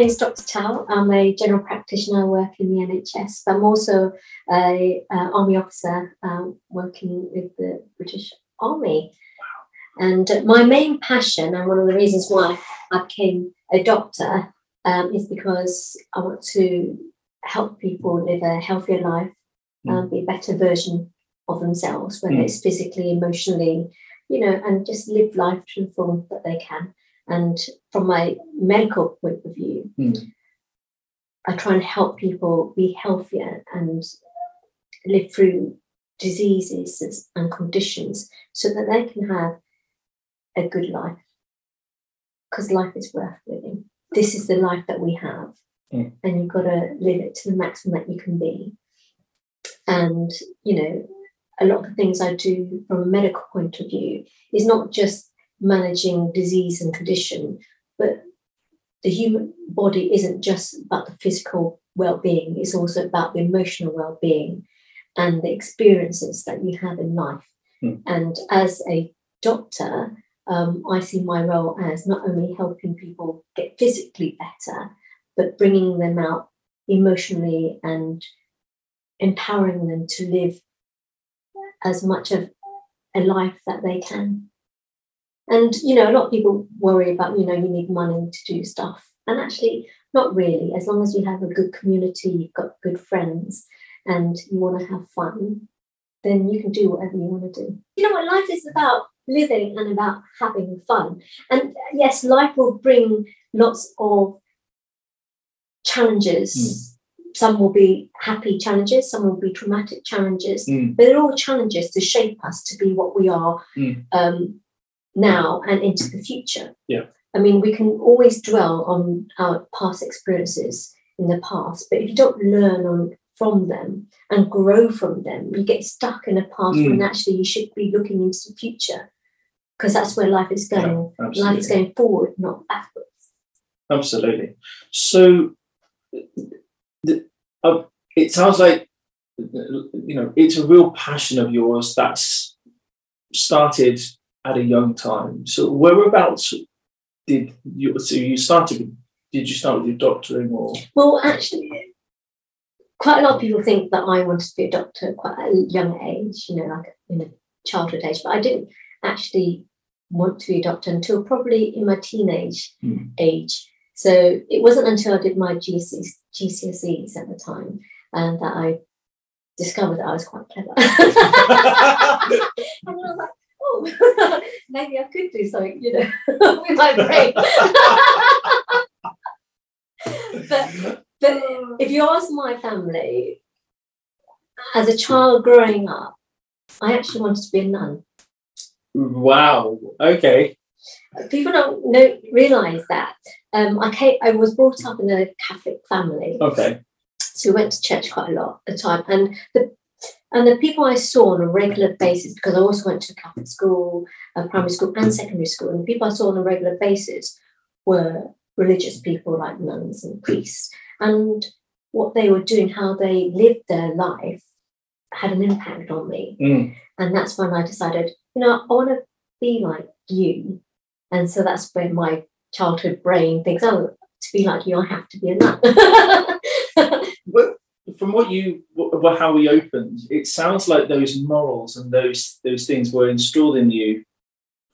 My name is Dr. Thao. I'm a general practitioner. I work in the NHS, but I'm also a army officer um, working with the British Army. And my main passion, and one of the reasons why I became a doctor, um, is because I want to help people live a healthier life, um, be a better version of themselves, whether Mm. it's physically, emotionally, you know, and just live life to the full that they can. And from my medical point of view, Mm. I try and help people be healthier and live through diseases and conditions so that they can have a good life. Because life is worth living. This is the life that we have, Mm. and you've got to live it to the maximum that you can be. And, you know, a lot of the things I do from a medical point of view is not just managing disease and condition, but the human body isn't just about the physical well-being it's also about the emotional well-being and the experiences that you have in life Hmm. and as a doctor um, i see my role as not only helping people get physically better but bringing them out emotionally and empowering them to live as much of a life that they can and you know, a lot of people worry about you know you need money to do stuff, and actually, not really. As long as you have a good community, you've got good friends, and you want to have fun, then you can do whatever you want to do. You know what life is about living and about having fun. And yes, life will bring lots of challenges. Some will be happy challenges, some will be traumatic challenges, Mm. but they're all challenges to shape us to be what we are Mm. um, now and into the future. Yeah. I mean, we can always dwell on our past experiences in the past, but if you don't learn on from them and grow from them, you get stuck in the past Mm. when actually you should be looking into the future because that's where life is going. Yeah, life is going forward, not backwards. Absolutely. So, the, uh, it sounds like you know it's a real passion of yours that's started at a young time. So, whereabouts did you? So you started. Did you start with your doctoring or? Well, actually, quite a lot of people think that I wanted to be a doctor at quite a young age, you know, like in a childhood age, but I didn't actually want to be a doctor until probably in my teenage Hmm. age. So it wasn't until I did my GCSEs, GCSEs at the time and that I discovered that I was quite clever. and I was like, oh, maybe I could do something, you know, with my brain. but but if you ask my family, as a child growing up, I actually wanted to be a nun. Wow. Okay. People don't know, realize that. Um, I came, I was brought up in a Catholic family, Okay. so we went to church quite a lot at the time. And the and the people I saw on a regular basis, because I also went to Catholic school, uh, primary school, and secondary school, and the people I saw on a regular basis were religious people like nuns and priests. And what they were doing, how they lived their life, had an impact on me. Mm. And that's when I decided, you know, I want to be like you. And so that's when my childhood brain thinks, oh, to be like you, I have to be a nun. From what you, how we opened, it sounds like those morals and those those things were installed in you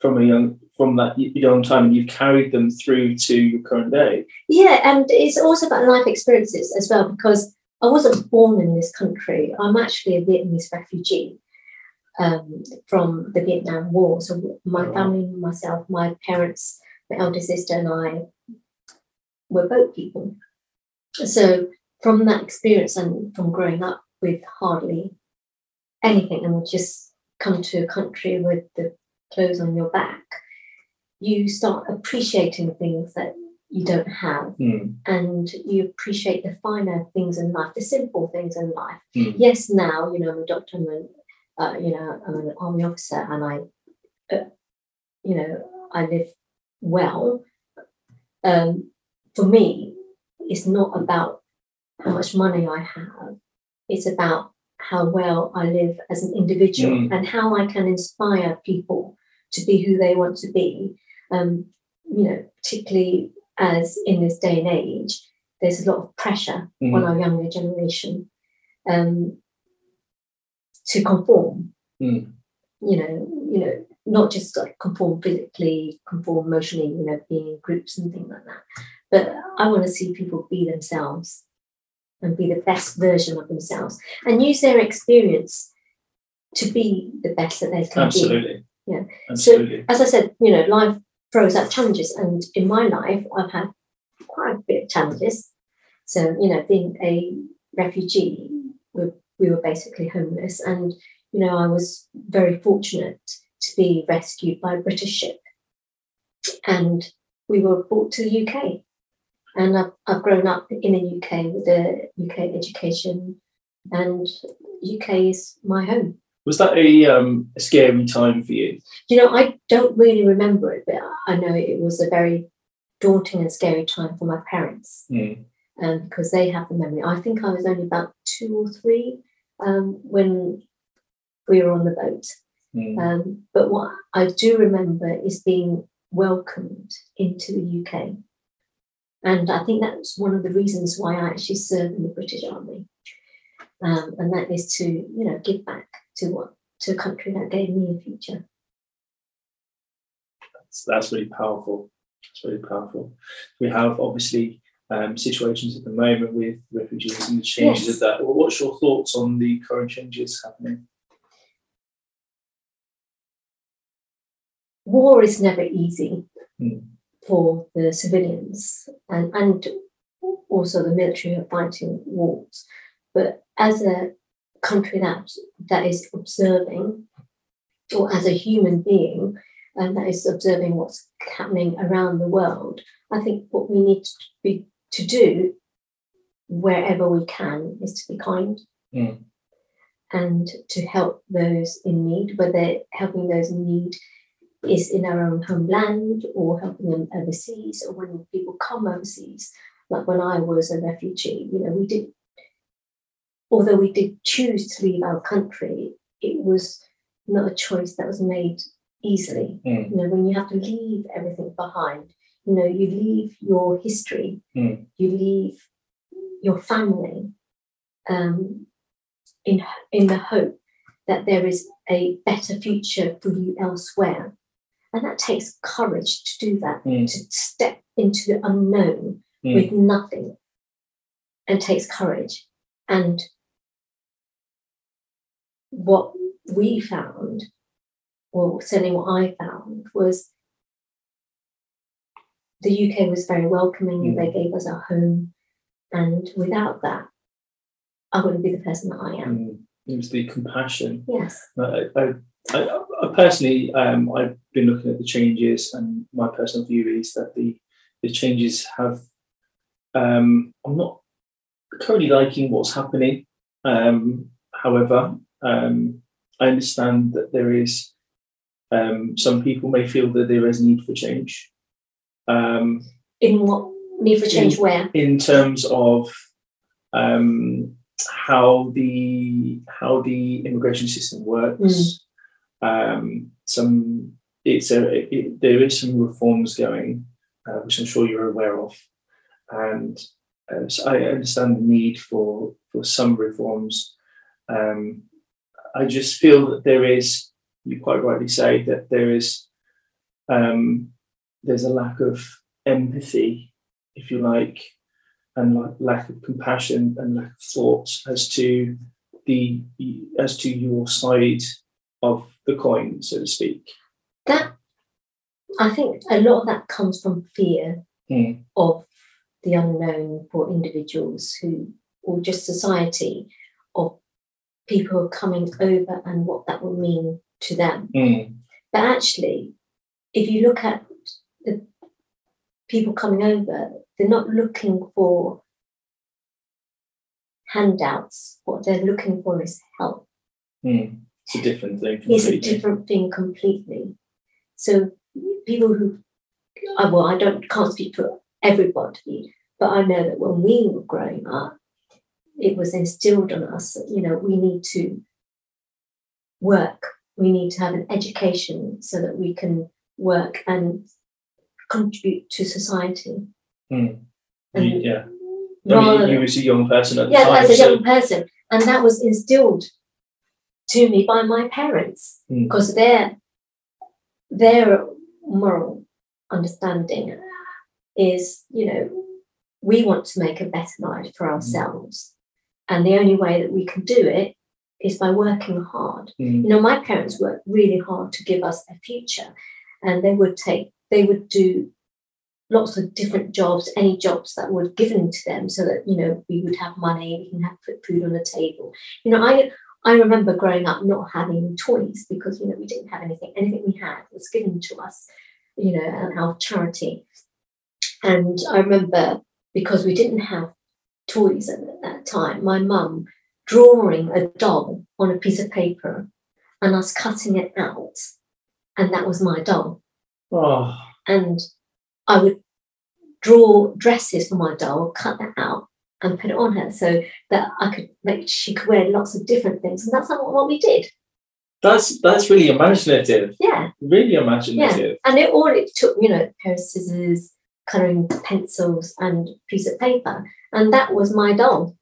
from a young from that young time, and you've carried them through to your current day. yeah, and it's also about life experiences as well, because I wasn't born in this country. I'm actually a Vietnamese refugee um, from the Vietnam War. So my Oh. family, myself, my parents, my elder sister, and I were boat people. So from that experience and from growing up with hardly anything and just come to a country with the clothes on your back, you start appreciating the things that you don't have Mm. and you appreciate the finer things in life, the simple things in life. Mm. Yes, now you know I'm a doctor, I'm an, uh, you know I'm an army officer, and I, uh, you know, I live well. Um, for me, it's not about how much money I have. It's about how well I live as an individual Mm. and how I can inspire people to be who they want to be. Um, you know, particularly as in this day and age, there's a lot of pressure Mm. on our younger generation um, to conform. Mm. You know, you know, not just like conform physically, conform emotionally. You know, being in groups and things like that. But I want to see people be themselves and be the best version of themselves and use their experience to be the best that they can be Absolutely. Yeah. Absolutely. as I said, you know, life throws up challenges, and in my life, I've had quite a bit of challenges. So, you know, being a refugee, we, we were basically homeless, and you know, I was very fortunate to be rescued by a British ship, and we were brought to the UK. And I've, I've grown up in the UK with a UK education, and UK is my home. Was that a, um, a scary time for you? You know, I don't really remember it, but I know it was a very daunting and scary time for my parents Mm. um, because they have the memory. I think I was only about two or three um, when we were on the boat. Mm. Um, but what I do remember is being welcomed into the UK. And I think that's one of the reasons why I actually serve in the British Army. Um, and that is to, you know, give back to what to a country that gave me a future. That's, that's really powerful. It's really powerful. We have obviously um, situations at the moment with refugees and the changes Yes. of that. Well, what's your thoughts on the current changes happening? war is never easy Mm. For the civilians and, and also the military are fighting wars. But as a country that that is observing, or as a human being, and that is observing what's happening around the world, I think what we need to be to do wherever we can is to be kind Mm. and to help those in need, whether helping those in need is in our own homeland or helping them overseas or when people come overseas. Like when I was a refugee, you know, we did, although we did choose to leave our country, it was not a choice that was made easily. Mm. You know, when you have to leave everything behind, you know, you leave your history, Mm. you leave your family um, in, in the hope that there is a better future for you elsewhere. And that takes courage to do that, Mm. to step into the unknown Mm. with nothing. And takes courage. And what we found, or certainly what I found, was the UK was very welcoming. Mm. They gave us our home. And without that, I wouldn't be the person that I am. Mm. It was the compassion. Yes. I, I, I personally, um, I've been looking at the changes, and my personal view is that the the changes have. Um, I'm not currently liking what's happening. Um, however, um, I understand that there is. Um, some people may feel that there is need for change. Um, In what need for change where? in terms of um, how the how the immigration system works. Um, some it's a it, there is some reforms going, uh, which I'm sure you're aware of, and uh, so I understand the need for for some reforms. Um, I just feel that there is, you quite rightly say that there is, um, there's a lack of empathy, if you like, and lack of compassion and lack of thought as to the as to your side of the coin, so to speak. That I think a lot of that comes from fear Mm. of the unknown for individuals who, or just society, of people coming over and what that will mean to them. Mm. But actually, if you look at the people coming over, they're not looking for handouts. What they're looking for is help. Mm. It's a different thing. It's a different thing completely. So people who, uh, well, I don't can't speak for everybody, but I know that when we were growing up, it was instilled on us that you know we need to work, we need to have an education so that we can work and contribute to society. Mm. And yeah. I mean, you, you was a young person at the yeah, time. as a so- young person, and that was instilled to me by my parents Mm. because their their moral understanding is, you know, we want to make a better life for ourselves, and the only way that we can do it is by working hard. Mm. You know, my parents worked really hard to give us a future, and they would take they would do lots of different jobs, any jobs that were given to them, so that you know we would have money, we can have put food on the table. You know, I I remember growing up not having toys because you know we didn't have anything. Anything we had was given to us, you know, um, and our charity. And I remember because we didn't have toys at that time, my mum drawing a doll on a piece of paper and us cutting it out, and that was my doll Oh, and I would draw dresses for my doll, cut that out, and put it on her so that I could make she could wear lots of different things. And that's not what we did. that's that's really imaginative. Yeah, Really imaginative. Yeah. and it all it took, you know, a pair of scissors, colouring pencils, and a piece of paper, and that was my doll.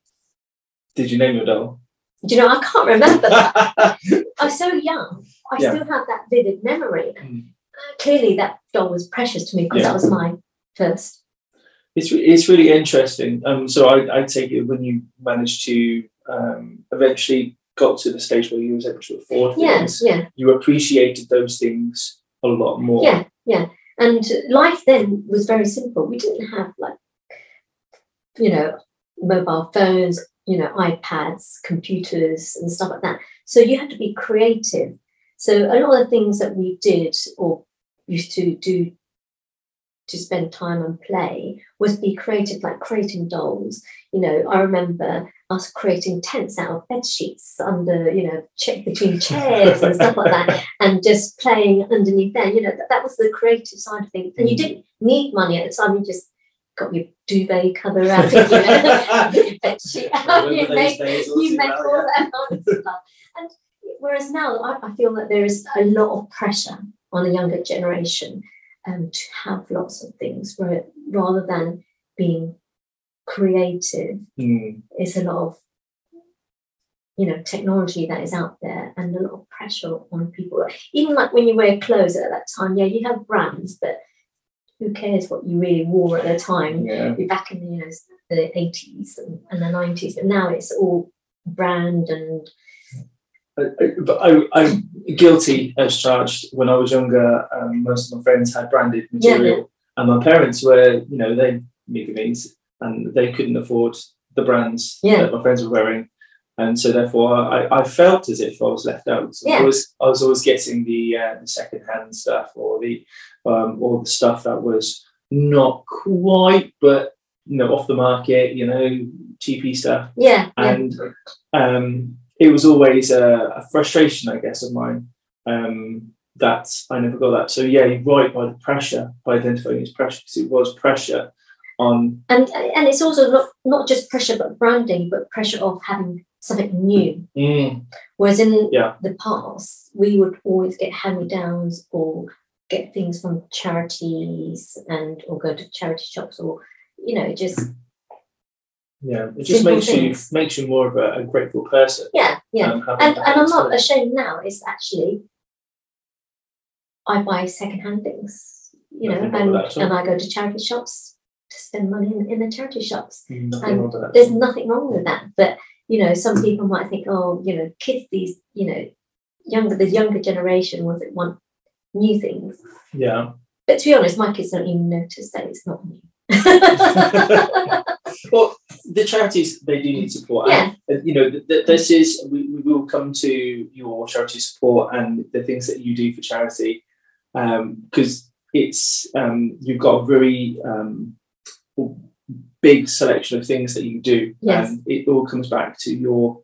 Did you name your doll? Do you know? I can't remember that. I was so young. I Yeah. still have that vivid memory. Mm. Uh, clearly, that doll was precious to me because Yeah. that was my first. It's it's really interesting. Um, so I, I take it when you managed to um, eventually got to the stage where you was able to afford Yeah, things, yeah. you appreciated those things a lot more. Yeah, yeah. And life then was very simple. We didn't have like, you know, mobile phones, you know, iPads, computers, and stuff like that. So you had to be creative. So a lot of the things that we did or used to do to spend time and play was be creative, like creating dolls. You know, I remember us creating tents out of bed sheets under, you know, cha- between chairs and stuff like that and just playing underneath there. You know, that, that was the creative side of things. And you didn't need money at the time. You just got your duvet cover out, you know, your bed sheet out, you make, all you make all that. And whereas now I, I feel that there is a lot of pressure on the younger generation um, to have lots of things where, rather than being creative Mm, is a lot of you know technology that is out there and a lot of pressure on people. Even like when you wear clothes at that time yeah you have brands but who cares what you really wore at the time? Yeah. Back in the you know the 80s and, and the 90s but now it's all brand and I- I- but I, I'm guilty as charged. When I was younger, um, most of my friends had branded Yeah, material, and my parents were, you know, they Migamese, and they couldn't afford the brands Yeah. that my friends were wearing, and so therefore I, I felt as if I was left out. So I was I was always getting the uh, the second hand stuff or the um, or the stuff that was not quite, but you know, off the market, you know, cheapy stuff yeah yeah and um, it was always a, a frustration, I guess, of mine um, that I never got that. So yeah, you're right by the pressure, by identifying as pressure, because it was pressure on. and and it's also not not just pressure but branding but pressure of having something new Mm, Whereas in Yeah. the past, we would always get hand-me-downs or get things from charities and or go to charity shops or you know just yeah, it just makes things. you makes you more of a, a grateful person. yeah yeah. um, And and I'm not ashamed now. It's actually I buy second-hand things, you know, Nothing wrong and with that at all. and I go to charity shops to spend money in, in the charity shops. Nothing and wrong with that. There's nothing wrong with that, but you know, some people might think, oh, you know, kids these, you know, younger the younger generation ones that want new things. Yeah. But to be honest, my kids don't even notice that it's not me. Well, the charities they do need support. yeah, And, uh, you know, th- th- this is we, we will come to your charity support and the things that you do for charity because it's um, you've got a very um, big selection of things that you do, Yes. and it all comes back to your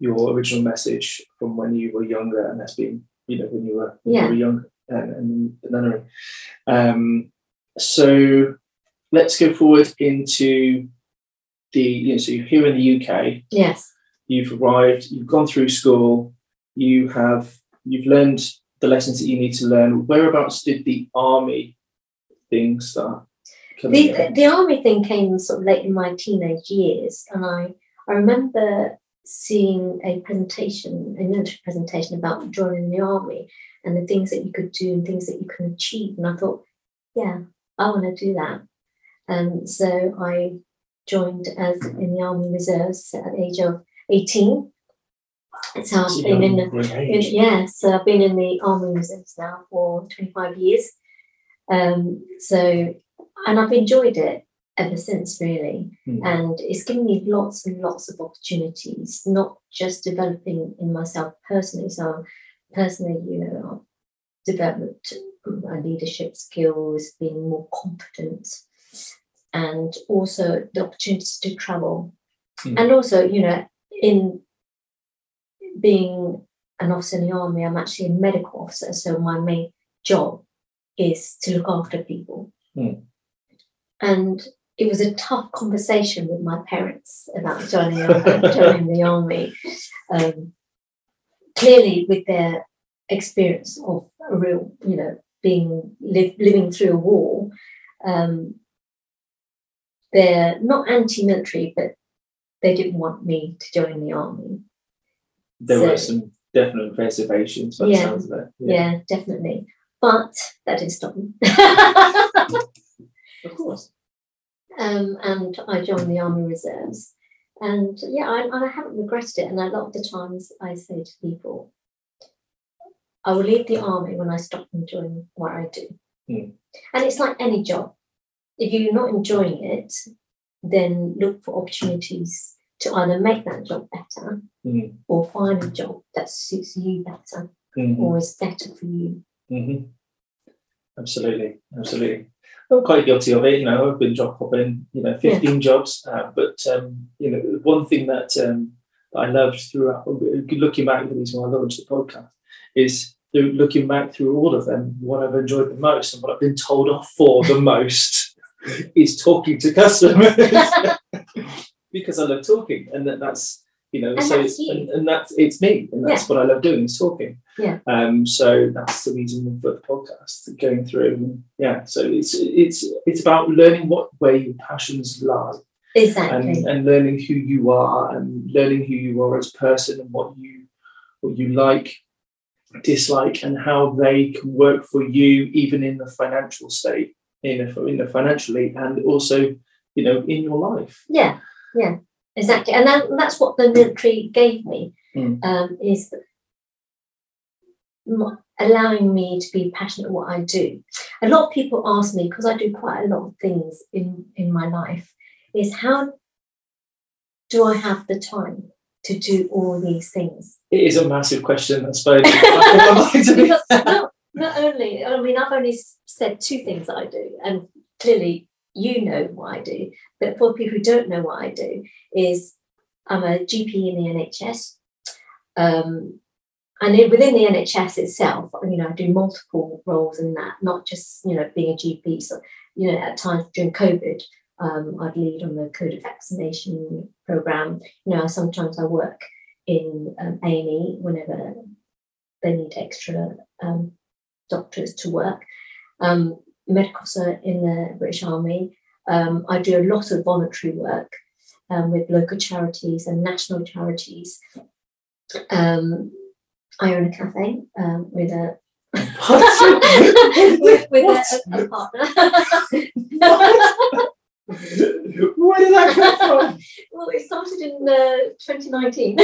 your original message from when you were younger, and that's been you know when you were when Yeah. you were young and, and the nunnery. Um, so let's go forward into the you know, so you're here in the UK yes, you've arrived, you've gone through school, you have you've learned the lessons that you need to learn. Whereabouts did the army thing start? coming The, the army thing came sort of late in my teenage years, and I I remember seeing a presentation, a military presentation about joining the army and the things that you could do and things that you can achieve, and I thought, yeah, I want to do that, and so I joined as in the army reserves at the age of eighteen. So It's I've been in the in, yeah, so I've been in the army reserves now for 25 years. Um, so, and I've enjoyed it ever since, really. Mm. And it's given me lots and lots of opportunities, not just developing in myself personally. So, personally, you know, I've developed my leadership skills, being more confident, and also the opportunities to travel. Mm. And also, you know, in being an officer in the army, I'm actually a medical officer. So my main job is to look after people. Mm. And it was a tough conversation with my parents about joining, joining the army. Um, clearly, with their experience of a real, you know, being live, living through a war, um, they're not anti-military, but they didn't want me to join the army. There were some definite reservations by the Yeah. sounds of it. Yeah, definitely. But that didn't stop me. Of course. um, and I joined the Army Reserves. And yeah, I, and I haven't regretted it. And a lot of the times I say to people, I will leave the army when I stop enjoying what I do. Mm. And it's like any job. If you're not enjoying it, then look for opportunities to either make that job better Mm. or find a job that suits you better Mhm. or is better for you. hmm Absolutely, absolutely. I'm quite guilty of it. You know, I've been job hopping. You know, fifteen jobs. Uh, but um, you know, one thing that um, I loved throughout, looking back, the reason why I launched the podcast is through looking back through all of them. What I've enjoyed the most and what I've been told off for the most is talking to customers because I love talking, and that, that's you know, And so that's and, and that's it's me, and that's what I love doing is talking. Yeah. Um, so that's the reason for the podcast going through. Yeah. So it's it's it's about learning what where your passions lie Exactly. and, and learning who you are and learning who you are as a person and what you what you like, dislike, and how they can work for you even in the financial state, in a, in the financially and also you know in your life. Yeah, yeah, exactly. And that, that's what the military gave me Mm. um, is allowing me to be passionate what I do. A lot of people ask me because I do quite a lot of things in in my life. Is how do I have the time to do all these things? It is a massive question, I suppose. I would like to be- Because not only, I mean, I've only said two things I do, and clearly you know what I do. But for people who don't know what I do, is I'm a GP in the NHS. Um, and then within the NHS itself, you know, I do multiple roles in that, not just, you know, being a GP. So, you know, at times during COVID, um, I'd lead on the COVID vaccination program. You know, sometimes I work in um, A&E whenever they need extra um, doctors to work. Um, medical officer in the British Army. Um, I do a lot of voluntary work um, with local charities and national charities. Um, I own a cafe um, with a with, with a, a, a partner. Where did that come from? well, it started in uh, 2019.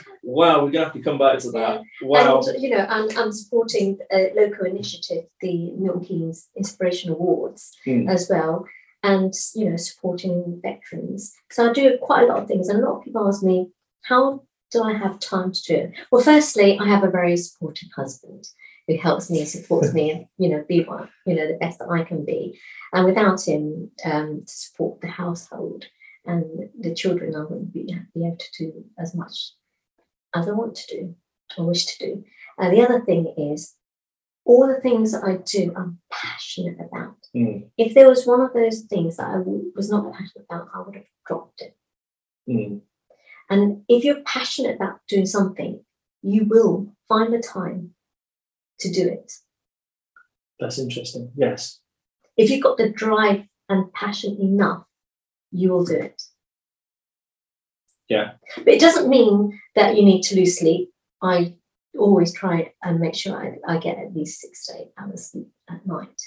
wow, we're gonna have to come back to that. Wow. And you know, I'm, I'm supporting a local initiative, the Milton Keynes Inspiration Awards, Hmm. as well, and you know, supporting veterans. So I do quite a lot of things, and a lot of people ask me, how do I have time to do it? Well, firstly, I have a very supportive husband who helps me, supports me, and you know, be one, you know, the best that I can be. And without him um, to support the household and the children, I wouldn't be, be able to do as much as I want to do or wish to do. And the other thing is, all the things that I do, I'm passionate about. Mm, If there was one of those things that I was not passionate about, I would have dropped it. mm, And if you're passionate about doing something, you will find the time to do it. That's interesting. Yes. If you've got the drive and passion enough, you will do it. Yeah. But it doesn't mean that you need to lose sleep. I always try and make sure I, I get at least six to eight hours sleep at night.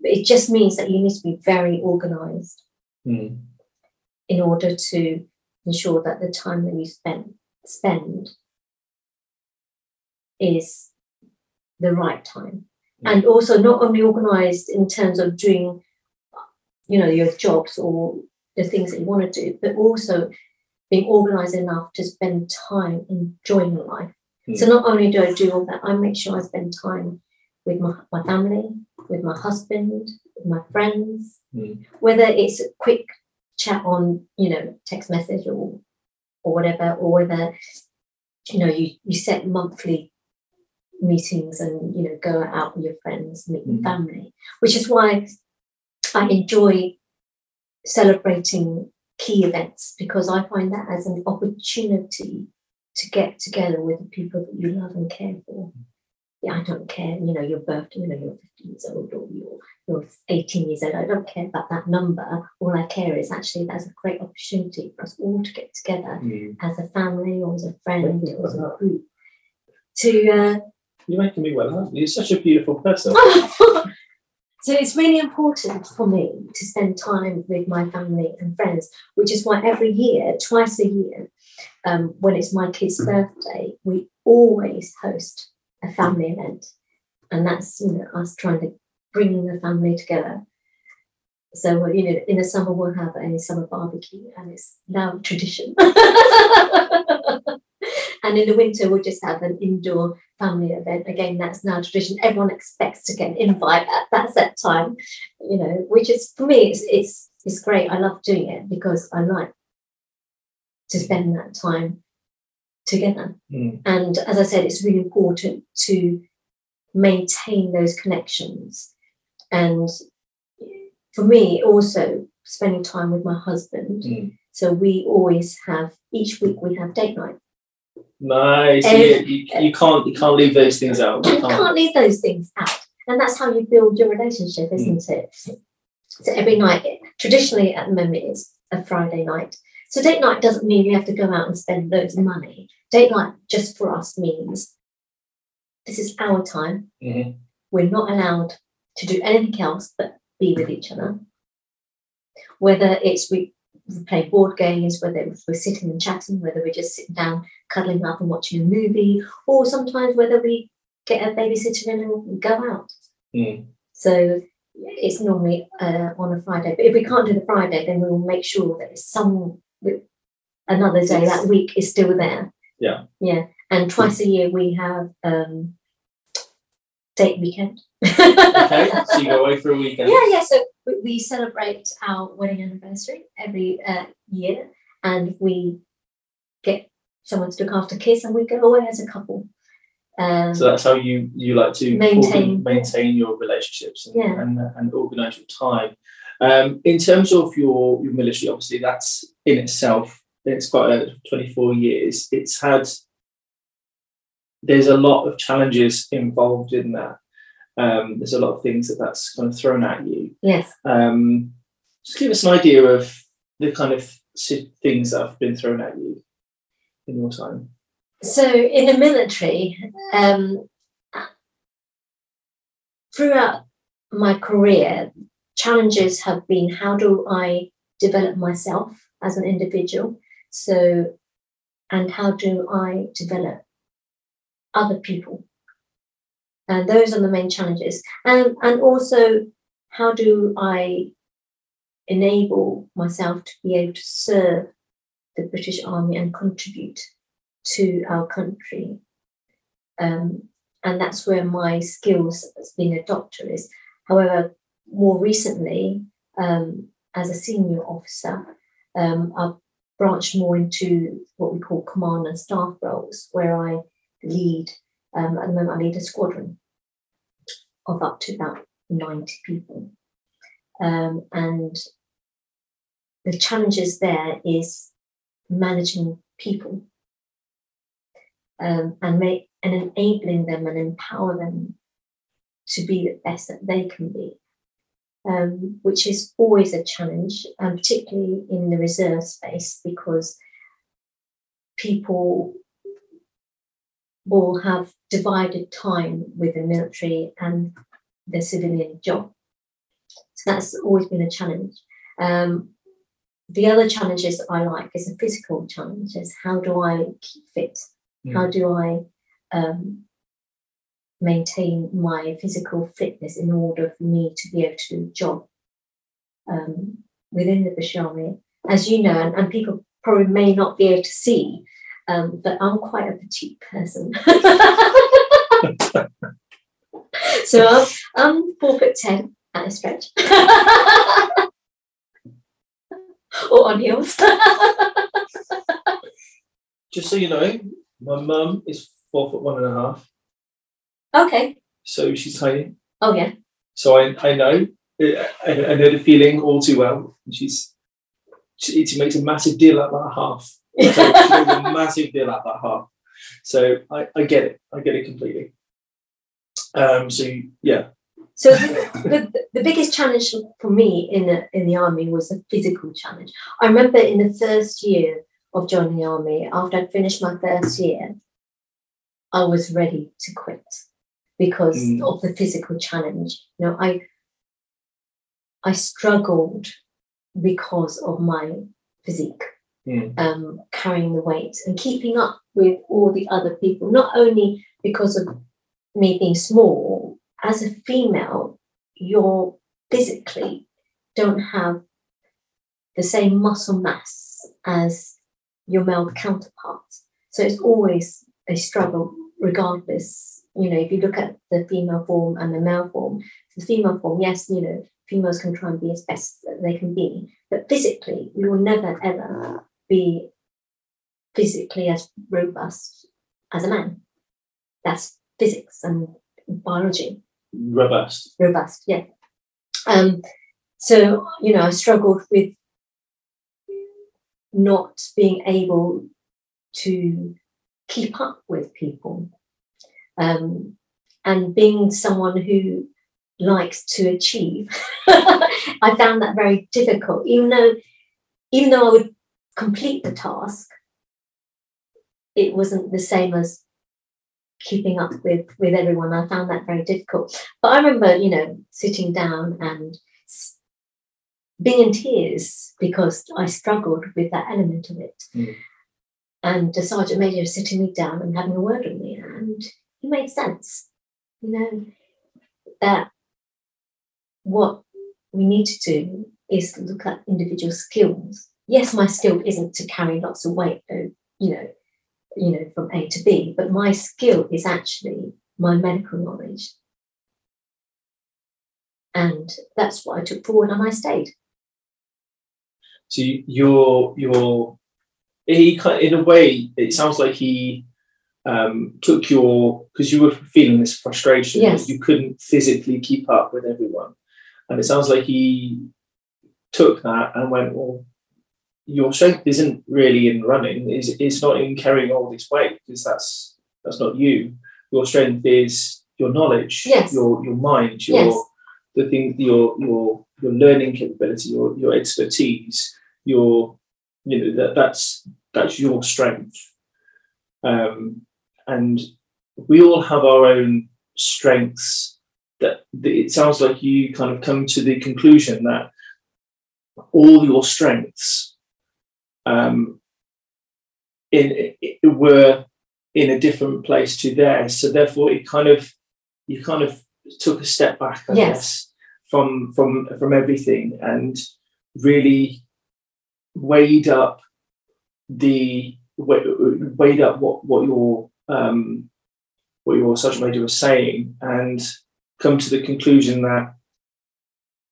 But it just means that you need to be very organized Mm. in order to ensure that the time that you spend spend is the right time and also not only organized in terms of doing you know your jobs or the things that you want to do but also being organized enough to spend time enjoying life so not only do i do all that i make sure i spend time with my, my family with my husband with my friends Mm. whether it's a quick chat on you know text message or or whatever or whether you know you you set monthly meetings and you know go out with your friends meet your Mhm. family which is why i enjoy celebrating key events because i find that as an opportunity to get together with the people that you love and care for yeah, I don't care, you know, your birthday, you know, you're 15 years old or you're, you're 18 years old. I don't care about that number. All I care is actually that's a great opportunity for us all to get together Mm. as a family or as a friend or as a group to uh, You're making me well happy. You're such a beautiful person. so it's really important for me to spend time with my family and friends, which is why every year, twice a year, um, when it's my kid's birthday, we always host a family event, and that's you know us trying to bring the family together. So you know, in the summer we'll have a summer barbecue, and it's now tradition. and in the winter we'll just have an indoor family event. Again, that's now tradition. Everyone expects to get an invite at that set time, you know, which is for me, it's it's it's great. I love doing it because I like to spend that time together. Mm. And as I said, it's really important to maintain those connections. And for me, also spending time with my husband. Mm. So we always have each week we have date night. Nice. Um, you, you, you can't you can't leave those things out. You can't leave those things out. And that's how you build your relationship, isn't it? So every night, traditionally at the moment, it's a Friday night. So date night doesn't mean you have to go out and spend loads of money. Date night just for us means this is our time. Mhm. We're not allowed to do anything else but be with each other. Whether it's we, we play board games, whether we're sitting and chatting, whether we're just sitting down, cuddling up and watching a movie, or sometimes whether we get a babysitter in and go out. Mm. So it's normally uh, on a Friday. But if we can't do the Friday, then we will make sure that it's some another day that week is still there. Yeah. Yeah. And twice a year we have um, date weekend. Okay, so you go away for a weekend. Yeah, yeah. So we, we celebrate our wedding anniversary every uh, year, and we get someone to look after kids, and we go away as a couple. Um, So that's how you you like to Maintain. organ- maintain your relationships and, Yeah. and, and organise your time. Um, in terms of your, your military, obviously that's in itself, it's quite a 24 years. It's had there's a lot of challenges involved in that. Um, there's a lot of things that that's kind of thrown at you. yes. Um, just give us an idea of the kind of things that have been thrown at you in your time. So in the military, um, throughout my career, challenges have been how do I develop myself as an individual? So, and how do I develop other people? And those are the main challenges. And, and also, how do I enable myself to be able to serve the British Army and contribute to our country. Um, and that's where my skills as being a doctor is. However, more recently, um, as a senior officer, um, I've branched more into what we call command and staff roles, where I lead, um, at the moment, I lead a squadron of up to about 90 people. Um, and the challenges there is managing people um, and make and enabling them and empower them to be the best that they can be, um, which is always a challenge, and particularly in the reserve space because people will have divided time with the military and the civilian job. So that's always been a challenge. Um, the other challenges I like is the physical challenges. How do I keep fit? Mm. How do I um, maintain my physical fitness in order for me to be able to do the job um, within the British As you know, and, and people probably may not be able to see, um, but I'm quite a petite person. so I'm, I'm four foot ten at a stretch. or on heels. Just so you know, my mum is four foot one and a half. Okay. So she's tiny. Oh yeah. So I, I know I, I know the feeling all too well. She's she, she makes a massive deal out of that half. Makes a massive deal of that half. So I, I get it. I get it completely. Um, so yeah, so the, the, the, biggest challenge for me in the in the army was a physical challenge. I remember in the first year of joining the army, after I'd finished my first year, I was ready to quit because mm. of the physical challenge. You know, I I struggled because of my physique, mm. um, carrying the weight and keeping up with all the other people. Not only because of me being small, as a female, you're physically don't have the same muscle mass as your male counterparts. So it's always a struggle, regardless. You know, if you look at the female form and the male form, the female form, yes, you know, females can try and be as best that they can be, but physically, you will never ever be physically as robust as a man. That's physics and biology robust. Robust, yeah. Um, so you know, I struggled with not being able to keep up with people, um, and being someone who likes to achieve. I found that very difficult, even though even though I would complete the task, it wasn't the same as keeping up with with everyone. I found that very difficult. But I remember, you know, sitting down and being in tears because I struggled with that element of it. Mm. And the sergeant major sitting me down and having a word with me, and he made sense. You know that what we need to do is look at individual skills. Yes, my skill isn't to carry lots of weight, you know, you know, from A to B, but my skill is actually my medical knowledge. And that's what I took forward and I stayed. So you're you're he in a way it sounds like he um, took your because you were feeling this frustration yes. you couldn't physically keep up with everyone and it sounds like he took that and went well your strength isn't really in running. It's, it's not in carrying all this weight because that's that's not you. Your strength is your knowledge, yes. your your mind, your yes. the thing, your your your learning capability, your your expertise, your you know that that's that's your strength. Um, and we all have our own strengths. That, that it sounds like you kind of come to the conclusion that all your strengths um, in, it, were in a different place to theirs. So therefore, it kind of you kind of took a step back, I yes. guess, from from from everything and really weighed up the weighed up what what your um, what your sergeant major was saying and come to the conclusion that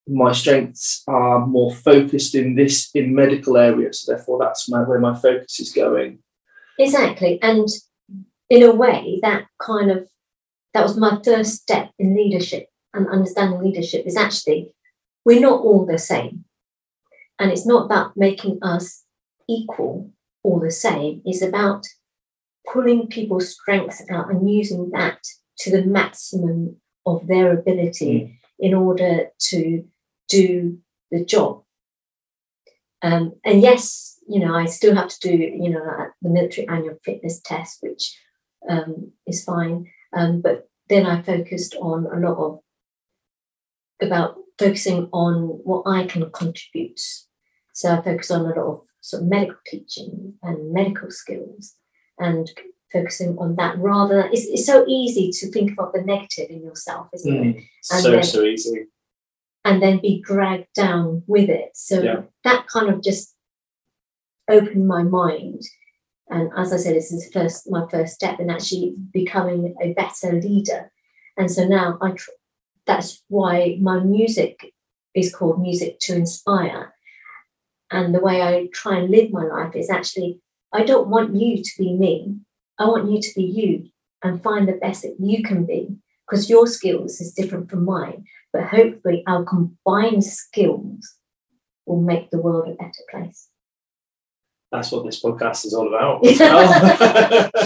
my strengths are more focused in this in medical areas so therefore that's my, where my focus is going exactly and in a way that kind of that was my first step in leadership and understanding leadership is actually we're not all the same and it's not about making us equal or the same it's about pulling people's strengths out and using that to the maximum of their ability Mm. in order to do the job. Um, and yes, you know, I still have to do, you know, the military annual fitness test, which um, is fine. Um, but then I focused on a lot of about focusing on what I can contribute. So I focus on a lot of sort of medical teaching and medical skills and focusing on that rather it's, it's so easy to think of the negative in yourself, isn't it? Mm. And So then- so easy. And then be dragged down with it. So Yeah. that kind of just opened my mind. And as I said, this is first my first step in actually becoming a better leader. And so now I tr- that's why my music is called Music to Inspire. And the way I try and live my life is actually I don't want you to be me. I want you to be you and find the best that you can be because your skills is different from mine but hopefully our combined skills will make the world a better place. That's what this podcast is all about. well.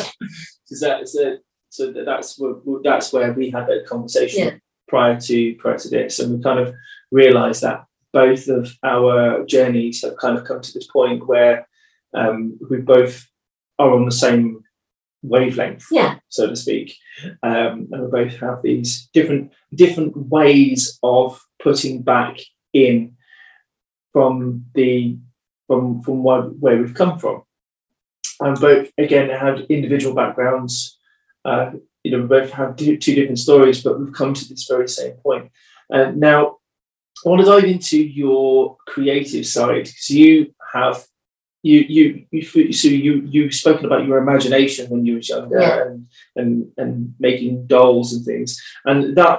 Is that so? So that's where that's where we had that conversation Yeah. prior to prior to this, and we kind of realised that both of our journeys have kind of come to this point where um, we both are on the same wavelength. Yeah, so to speak. Um, and we both have these different different ways of putting back in from the from from where, where we've come from. And both again have individual backgrounds. Uh, you know, we both have two, two different stories, but we've come to this very same point. Uh, now, I want to dive into your creative side because you have you you you so you you've spoken about your imagination when you was younger Yeah. and and and making dolls and things. And that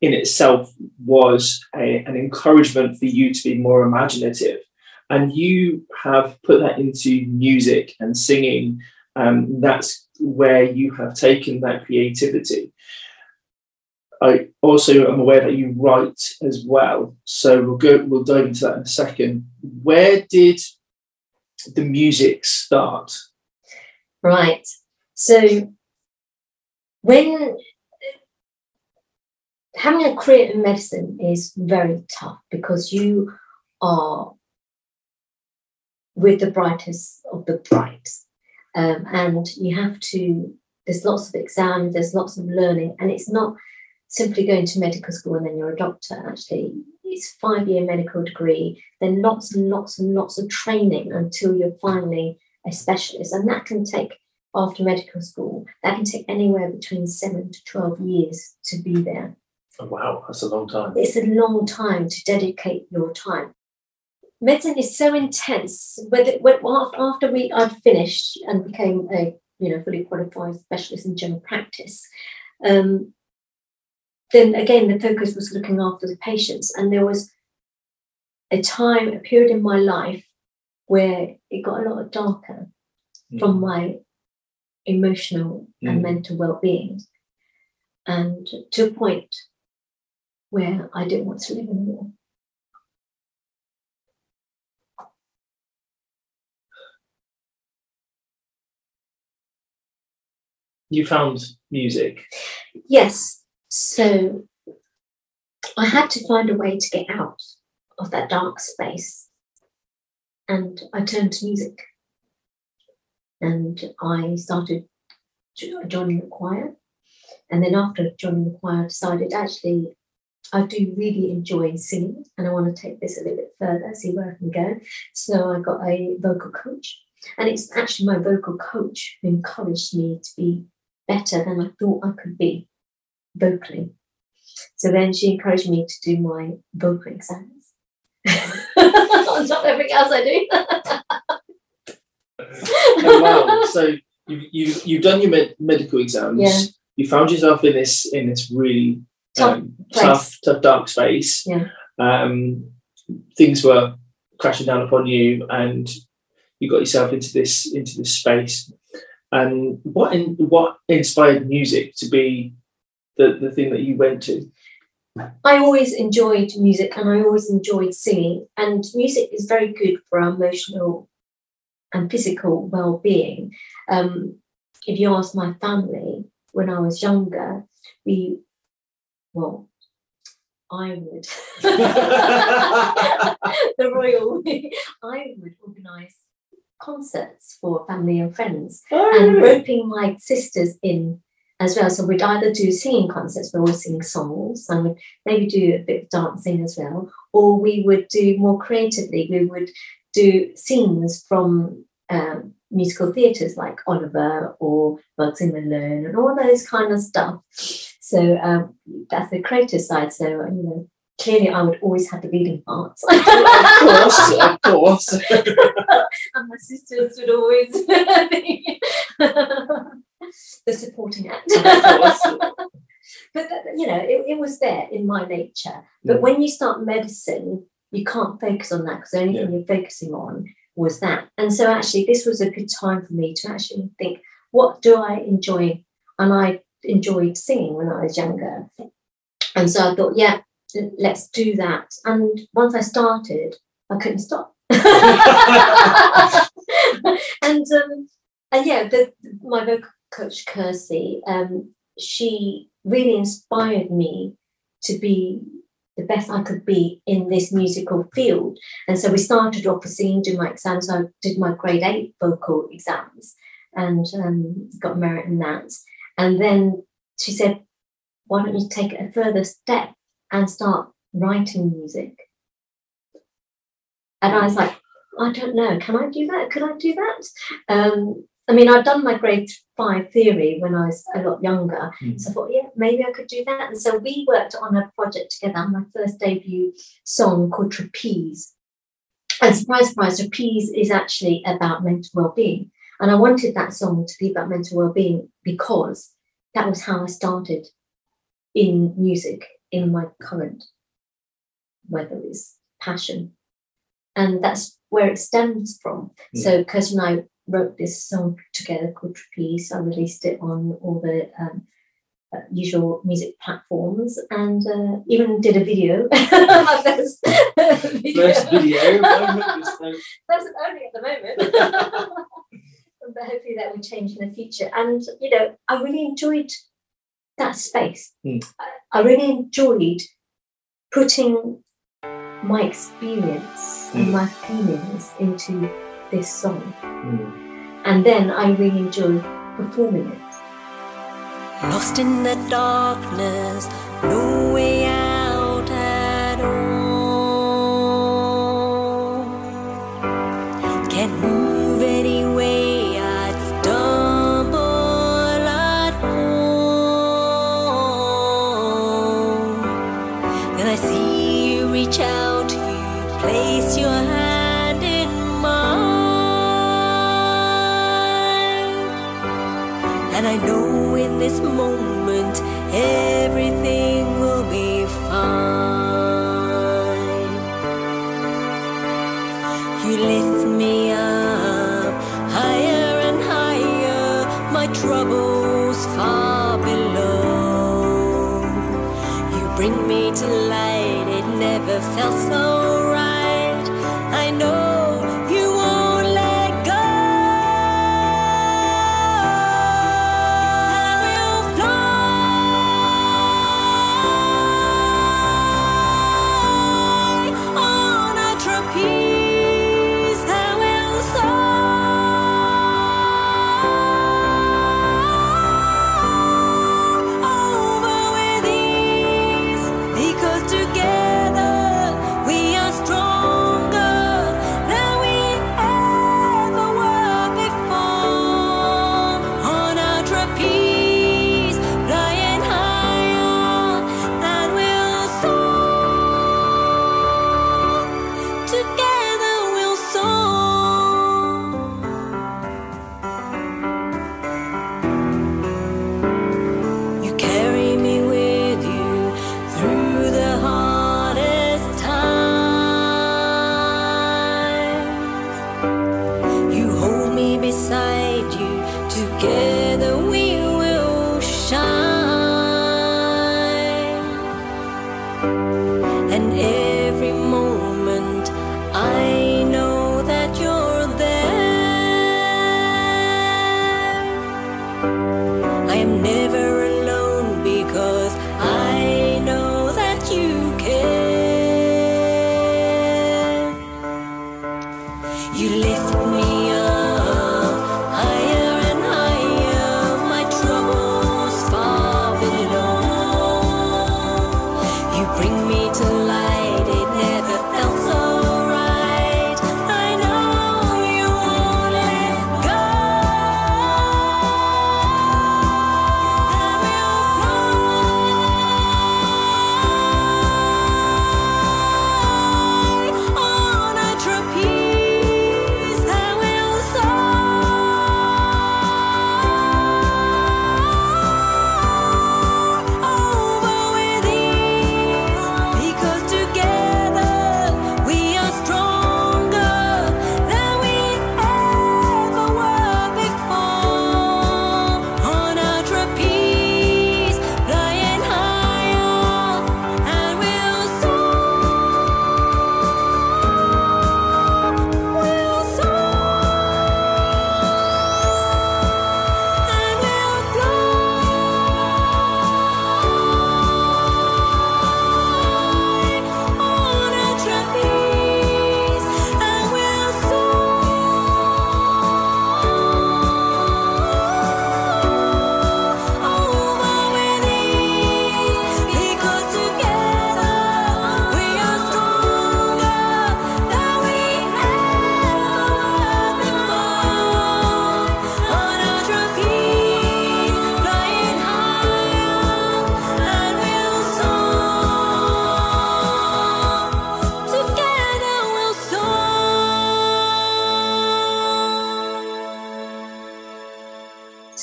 in itself was a, an encouragement for you to be more imaginative. And you have put that into music and singing um, that's where you have taken that creativity. I also am aware that you write as well so we'll go we'll dive into that in a second. Where did the music start right. So when having a career in medicine is very tough because you are with the brightest of the bright. Um, and you have to, there's lots of exams, there's lots of learning, and it's not simply going to medical school and then you're a doctor. Actually, it's five year medical degree, then lots and lots and lots of training until you're finally a specialist. And that can take, after medical school, that can take anywhere between seven to 12 years to be there. oh, wow that's a long time It's a long time to dedicate your time. Medicine is so intense. Whether after we I'd finished and became a you know fully qualified specialist in general practice, um, then again the focus was looking after the patients, and there was a time, a period in my life where it got a lot darker from my emotional and Mm. mental well-being, and to a point where I didn't want to live anymore. you found music. Yes, so I had to find a way to get out of that dark space, and I turned to music, and I started jo- joining the choir, and then after joining the choir, I decided actually I do really enjoy singing, and I want to take this a little bit further, see where I can go. So I got a vocal coach, and it's actually my vocal coach who encouraged me to be better than I thought I could be vocally. So then she encouraged me to do my vocal exams. On top of everything else I do. oh, wow so you, you you've done your med- medical exams Yeah. you found yourself in this in this really Tough um, tough tough dark space Yeah. um things were crashing down upon you and you got yourself into this into this space and what in, what inspired music to be the, the thing that you went to I always enjoyed music and I always enjoyed singing. And music is very good for our emotional and physical well being. Um, if you ask my family, when I was younger, we Well, I would. the royal. I would organise concerts for family and friends, Oh, and really? roping my sisters in as well. So we'd either do singing concerts where we'll sing songs, and we'd maybe do a bit of dancing as well, or we would do more creatively. We would do scenes from um, musical theatres like Oliver or Bugsy Malone and all those kind of stuff. So um, that's the creative side. So you know, clearly I would always have the leading parts. of course, of course. and my sisters would always the supporting act. But you know, it, it was there in my nature. But Mm. when you start medicine, you can't focus on that because the only thing you're focusing on was that. And so actually, this was a good time for me to actually think, what do I enjoy? And I enjoyed singing when I was younger. And so I thought, yeah, let's do that. And once I started, I couldn't stop. and um, and yeah, the, my vocal coach Kirsty, um, she really inspired me to be the best I could be in this musical field. And so we started off with singing, doing my exams. I did my grade eight vocal exams and um, got merit in that. And then she said, why don't you take a further step and start writing music? And I was like, I don't know, can I do that? Could I do that? Um, I mean, I'd done my grade five theory when I was a lot younger. Mm. So I thought, yeah, maybe I could do that. And so we worked on a project together, my first debut song called Trapeze. And surprise, surprise, Trapeze is actually about mental well-being. And I wanted that song to be about mental well-being because that was how I started in music in my current, whether it's passion. And that's where it stems from. So Kirsty and I wrote this song together called Trapeze. I released it on all the um, uh, usual music platforms and uh, even did a video. First video. First video. That's only at the moment. but hopefully that will change in the future. And you know, I really enjoyed that space. Hmm. I, I really enjoyed putting my experience and Hmm. my feelings into this song. Mm. And then I really enjoy performing it. Lost in the darkness, no way this moment everything will be fine. You lift me up higher and higher, my troubles far below. You bring me to light, it never felt so right.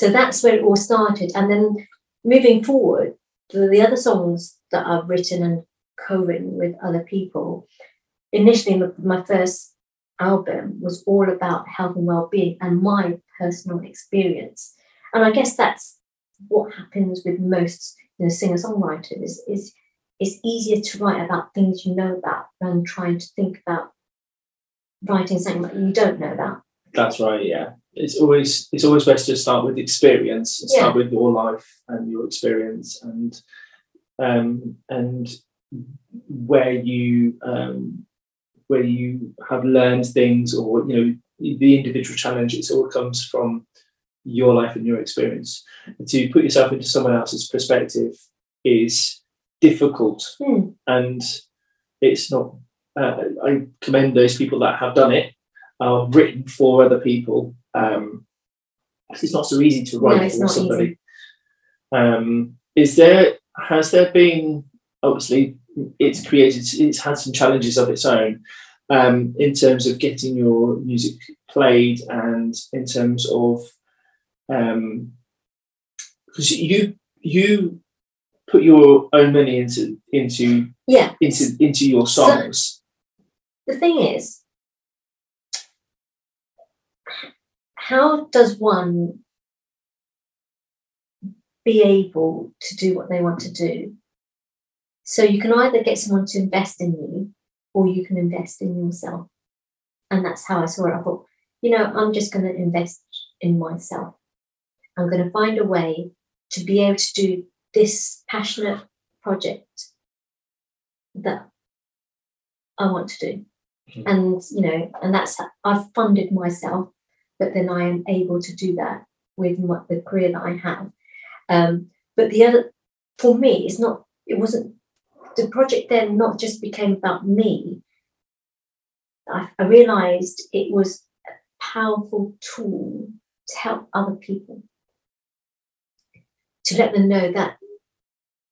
So that's where it all started. And then moving forward, the, the other songs that I've written and co-written with other people, initially my, my first album was all about health and well-being and my personal experience. And I guess that's what happens with most you know, singer-songwriters is it's easier to write about things you know about than trying to think about writing something that you don't know about. That's right. Yeah, it's always it's always best to start with experience. and Start with your life and your experience and um, and where you um, where you have learned things or you know the individual challenges all comes from your life and your experience. And to put yourself into someone else's perspective is difficult Hmm. and it's not uh, i commend those people that have done it uh, written for other people. Um, it's not so easy to No, write it's for somebody. um, is there has there been obviously it's created it's had some challenges of its own um, in terms of getting your music played and in terms of um because you you put your own money into into Yeah. into into your So- songs. The thing is, how does one be able to do what they want to do? So you can either get someone to invest in you or you can invest in yourself. And that's how I saw it. I thought, you know, I'm just going to invest in myself. I'm going to find a way to be able to do this passionate project that I want to do. Mhm. And, you know, and that's, I've funded myself, but then I am able to do that with what the career that I have. Um, but the other, for me, it's not, it wasn't, the project then not just became about me. I, I realized it was a powerful tool to help other people, to let them know that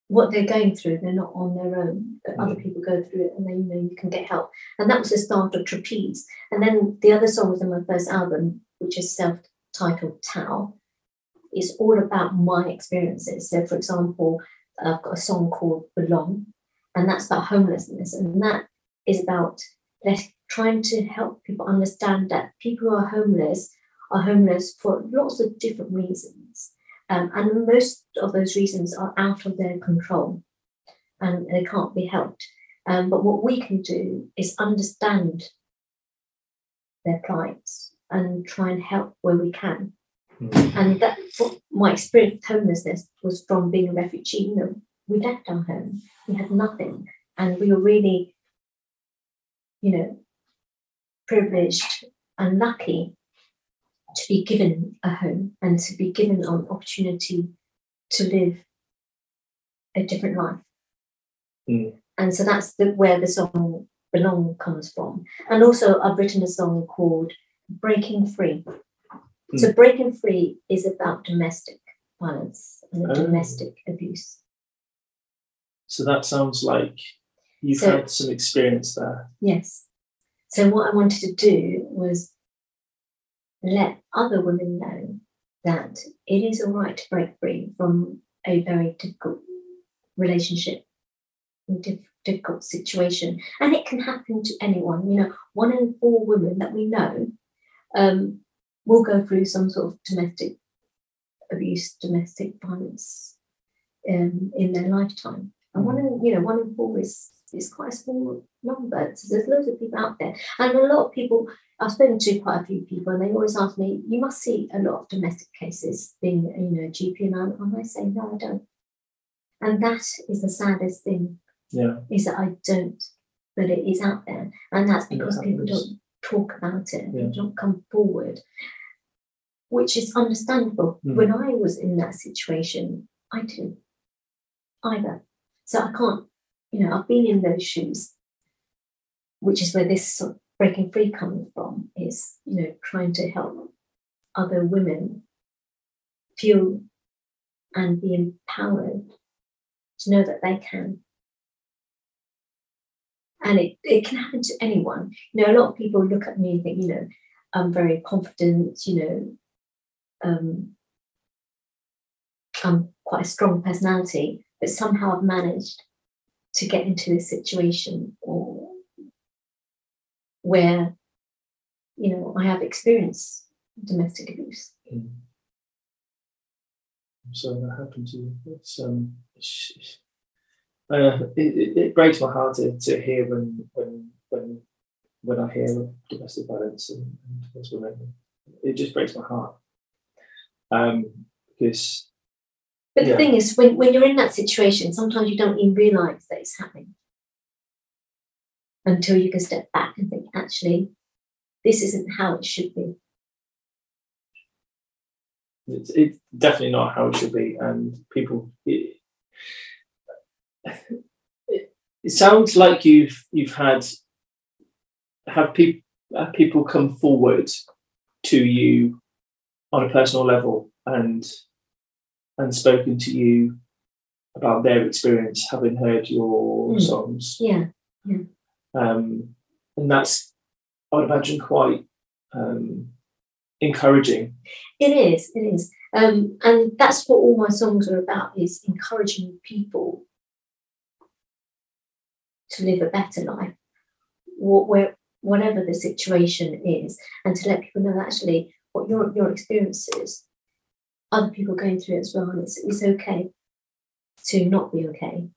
what they're going through, they're not on their own, but other people go through it and then, you know, you can get help. And that was the start of Trapeze. And then the other song was in my first album, which is self titled Thao, is all about my experiences. So, for example, I've got a song called Belong, and that's about homelessness. And that is about trying to help people understand that people who are homeless are homeless for lots of different reasons. Um, and most of those reasons are out of their control and they can't be helped. Um, but what we can do is understand their plights and try and help where we can. And that what my experience with homelessness was from being a refugee. You know, we left our home, we had nothing, and we were really, you know, privileged and lucky to be given a home and to be given an opportunity to live a different life. Mm. And so that's the, where the song Belong comes from. And also, I've written a song called Breaking Free. So, hmm. Breaking Free is about domestic violence and Oh. domestic abuse. so that sounds like you've So- had some experience there Yes. So what I wanted to do was let other women know that it is all right to break free from a very difficult relationship, difficult situation, and it can happen to anyone. You know, one in four women that we know um, will go through some sort of domestic abuse, domestic violence um, in their lifetime. And one in, you know, one in four is is quite a small number. So there's loads of people out there. And a lot of people, I've spoken to quite a few people, and they always ask me, you must see a lot of domestic cases being, you know, GP, and I, and I say, no, I don't. And that is the saddest thing, yeah is that I don't, but it is out there. And that's because people don't talk about it, Yeah. they don't come forward, which is understandable. Mm. When I was in that situation, I didn't either. So I can't, you know, I've been in those shoes, which is where this sort of breaking free comes from, is, you know, trying to help other women feel and be empowered to know that they can. And it, it can happen to anyone. You know, a lot of people look at me and think, you know, I'm very confident, you know, um, I'm quite a strong personality, but somehow I've managed to get into this situation or where, you know, I have experienced domestic abuse. Mm. I'm sorry that happened to you. It's um, it's, uh, it, it, breaks my heart to, to hear when when when when I hear of domestic violence and, and towards women. It just breaks my heart. Um, because But Yeah. the thing is, when, when you're in that situation, sometimes you don't even realize that it's happening until you can step back and think, actually, this isn't how it should be. it's, it's definitely not how it should be, and people. It, it, it sounds like you've you've had have people have people come forward to you on a personal level and and spoken to you about their experience having heard your Mm. songs Yeah. um, and that's I would imagine quite um, encouraging It is, it is. Um, and that's what all my songs are about is encouraging people to live a better life, where, whatever the situation is, and to let people know that actually what your your experiences, other people are going through it as well, and it's, it's okay to not be okay.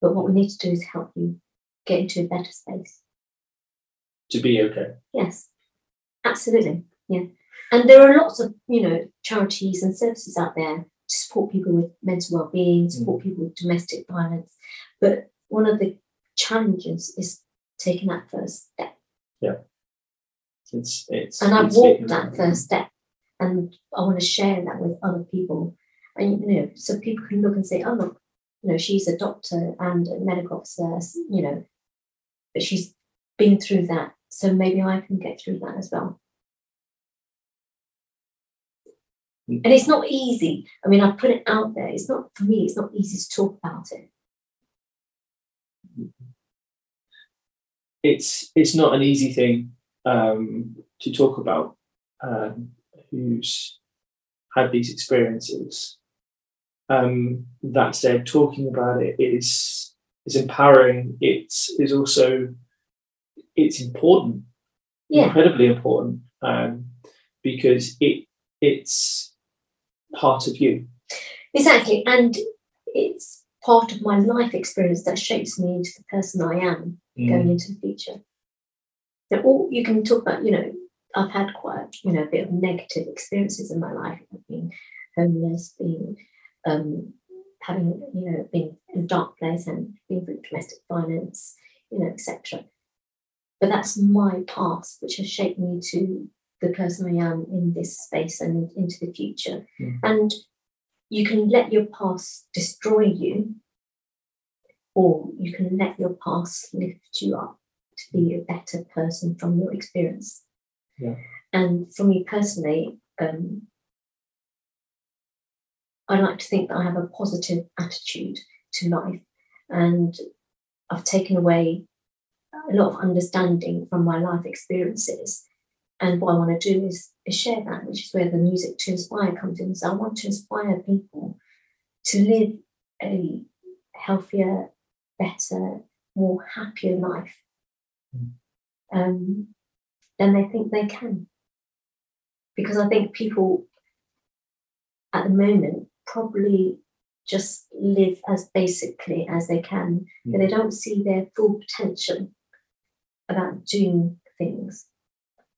But what we need to do is help you get into a better space. to be okay Yes, absolutely. Yeah. And there are lots of, you know, charities and services out there to support people with mental well-being, support mm. people with domestic violence. But one of the challenges is taking that first step. Yeah. It's it's And I've walked that first step and I want to share that with other people. And you know, so people can look and say, oh look, you know, she's a doctor and a medical officer, you know, but she's been through that. So maybe I can get through that as well. Mm. And it's not easy. I mean, I put it out there. It's not for me, it's not easy to talk about it. It's it's not an easy thing um, to talk about. Um, who's had these experiences? Um, that said, talking about it is is empowering. It's is also it's important, Yeah. incredibly important, um, because it it's part of you. Exactly. And it's part of my life experience that shapes me into the person I am. Going into the future. Now, all you can talk about, you know, I've had quite, you know, a bit of negative experiences in my life. I've been homeless, being, um, having, you know, been in a dark place and been through domestic violence, you know, etc. But that's my past, which has shaped me to the person I am in this space and into the future. Mm. And you can let your past destroy you or you can let your past lift you up to be a better person from your experience. Yeah. And for me personally, um, I like to think that I have a positive attitude to life, and I've taken away a lot of understanding from my life experiences. And what I want to do is, is share that, which is where the music to inspire comes in. So I want to inspire people to live a healthier, better, more happier life Mm. um, than they think they can. Because I think people at the moment probably just live as basically as they can, but they don't see their full potential about doing things.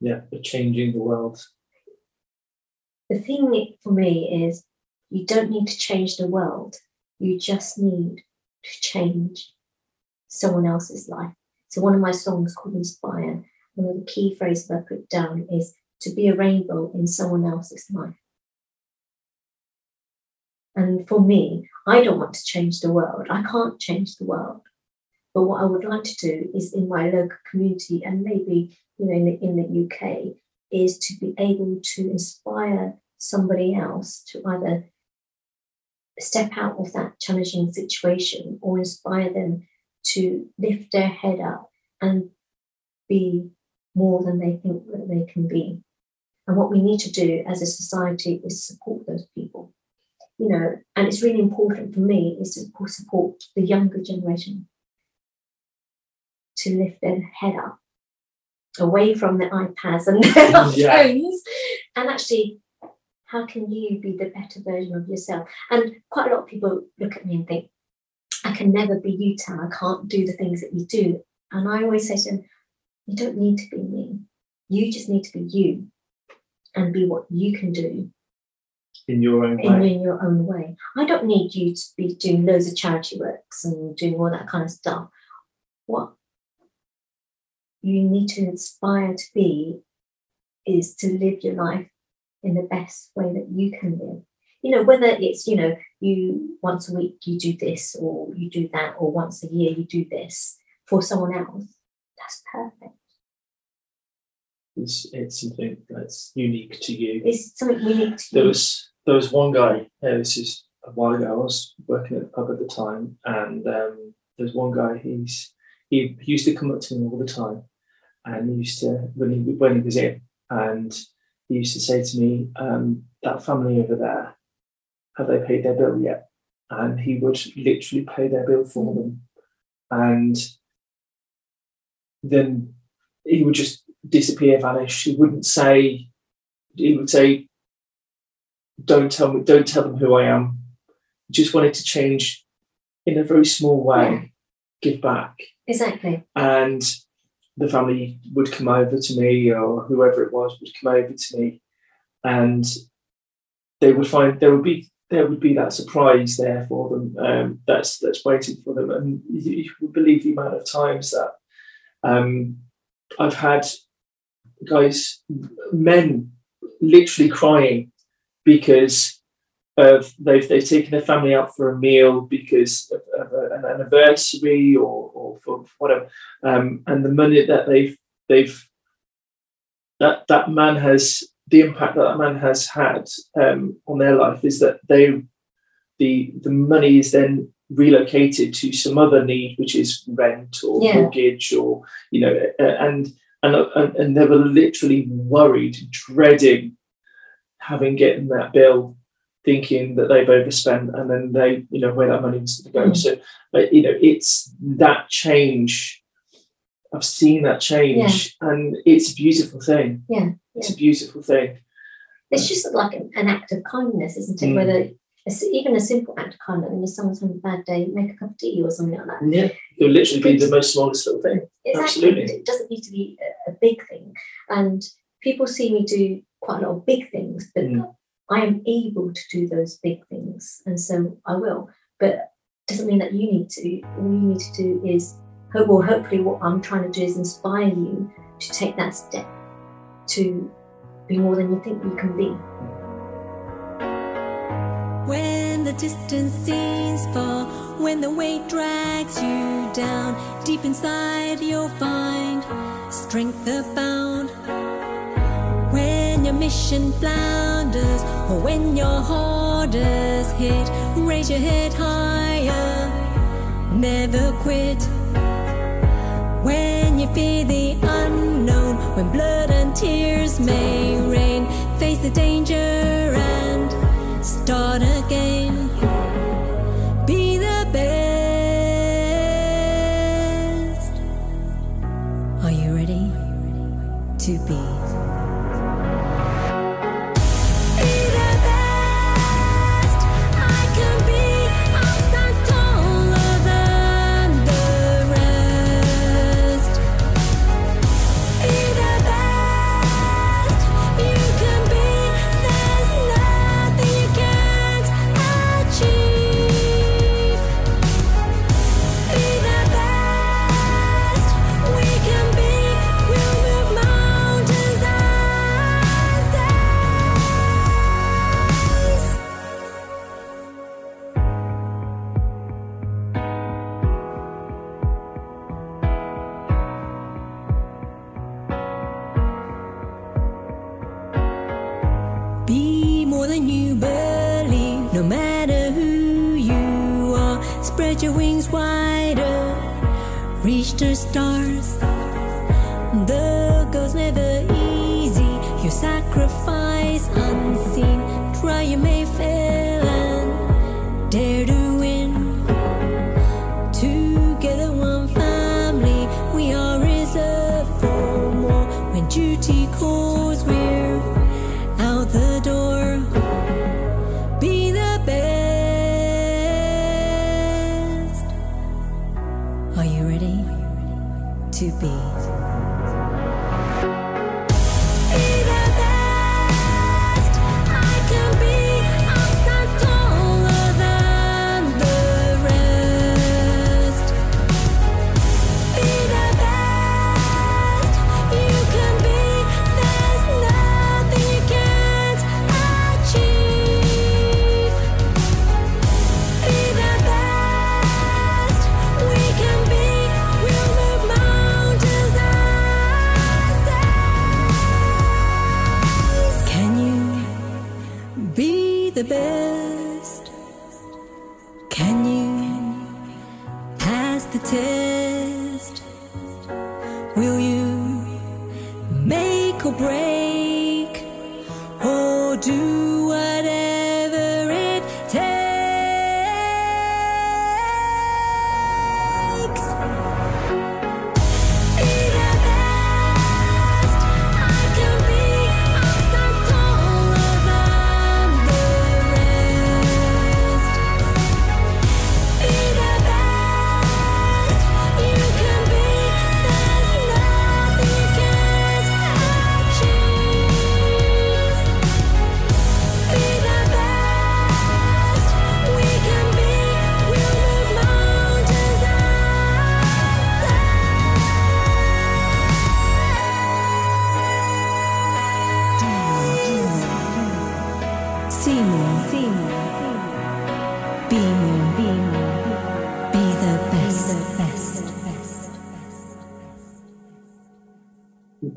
Yeah, for changing the world. The thing for me is you don't need to change the world, you just need to change someone else's life. So, one of my songs called Inspire, one of the key phrases I put down is to be a rainbow in someone else's life. And for me, I don't want to change the world. I can't change the world. But what I would like to do is in my local community and maybe you know in the, in the UK is to be able to inspire somebody else to either step out of that challenging situation or inspire them to lift their head up and be more than they think that they can be. And what we need to do as a society is support those people. you know, and it's really important for me is to support the younger generation to lift their head up away from the iPads and their Yeah. phones and actually how can you be the better version of yourself? And quite a lot of people look at me and think, I can never be you, Tam. I can't do the things that you do. And I always say to them, you don't need to be me. You just need to be you and be what you can do in your own in, way. in your own way. I don't need you to be doing loads of charity works and doing all that kind of stuff. What you need to inspire to be is to live your life in the best way that you can live. You know, whether it's, you know, you once a week you do this or you do that, or once a year you do this for someone else, that's perfect. It's, it's something that's unique to you. It's something need to There was there was one guy. Uh, this is a while ago. I was working at the pub at the time, and um, there's one guy. He's he used to come up to me all the time, and he used to when he when he was in, and he used to say to me, um, "That family over there, have they paid their bill yet?" And he would literally pay their bill for them, and then he would just disappear, vanish. He wouldn't say. He would say, don't tell me, don't tell them who I am. Just wanted to change in a very small way, give back. exactly. And the family would come over to me or whoever it was would come over to me. And they would find there would be there would be that surprise there for them um, that's that's waiting for them. And you, would believe the amount of times that um, I've had guys men literally crying because of they've they've taken their family out for a meal because of, of an anniversary or, or for whatever, um, and the money that they've they've that that man has the impact that that man has had um, on their life is that they the the money is then relocated to some other need, which is rent or Yeah. mortgage or you know, and and and, and they were literally worried, dreading having getting that bill, thinking that they've overspent, and then they, you know, where that money was going to go. Mm. So, but you know, it's that change. I've seen that change, and it's a beautiful thing. Yeah, It's a beautiful thing. It's just like an, an act of kindness, isn't it? Mm. Whether it's even a simple act of kindness, and if someone's having a bad day, make a cup of tea or something like that. Yeah, it'll literally be the most smallest little thing. Exactly. Absolutely. It doesn't need to be a, a big thing. And people see me do quite a lot of big things, but Mm. I am able to do those big things. And so I will. But doesn't mean that you need to. All you need to do is hope or hopefully what I'm trying to do is inspire you to take that step to be more than you think you can be. When the distance seems far, when the weight drags you down, deep inside you'll find strength abound. Mission flounders, or when your heart hit, raise your head higher, never quit. When you fear the unknown, when blood and tears may rain, face the danger and start again. डेढ़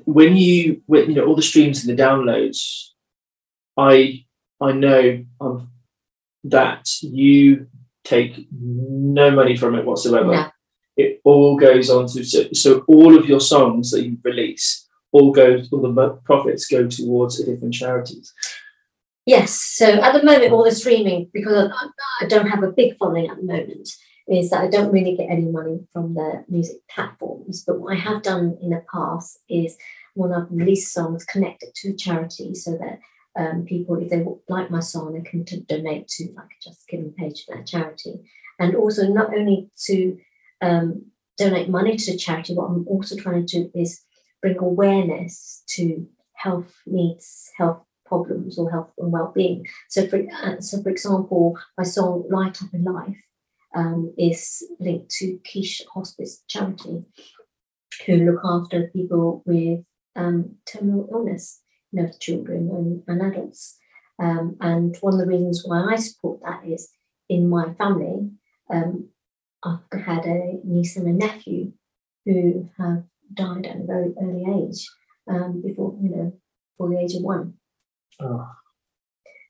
when you when, you know all the streams and the downloads i i know um, that you take no money from it whatsoever No. it all goes on to so, so all of your songs that you release all go all the profits go towards different charities Yes. So at the moment, all the streaming, because I, I don't have a big following at the moment, is that I don't really get any money from the music platforms. But what I have done in the past is when I've released songs, connected to a charity so that um, people, if they like my song, they can t- donate to like a Just Giving page for that charity. And also not only to um, donate money to the charity, what I'm also trying to do is bring awareness to health needs, health problems or health and well-being. So for uh, so for example, my song "Light Up in Life" um, is linked to Keech Hospice charity, who look after people with um, terminal illness, you know, children and, and adults. Um, and one of the reasons why I support that is in my family, um, I've had a niece and a nephew who have died at a very early age, um, before you know, before the age of one. oh,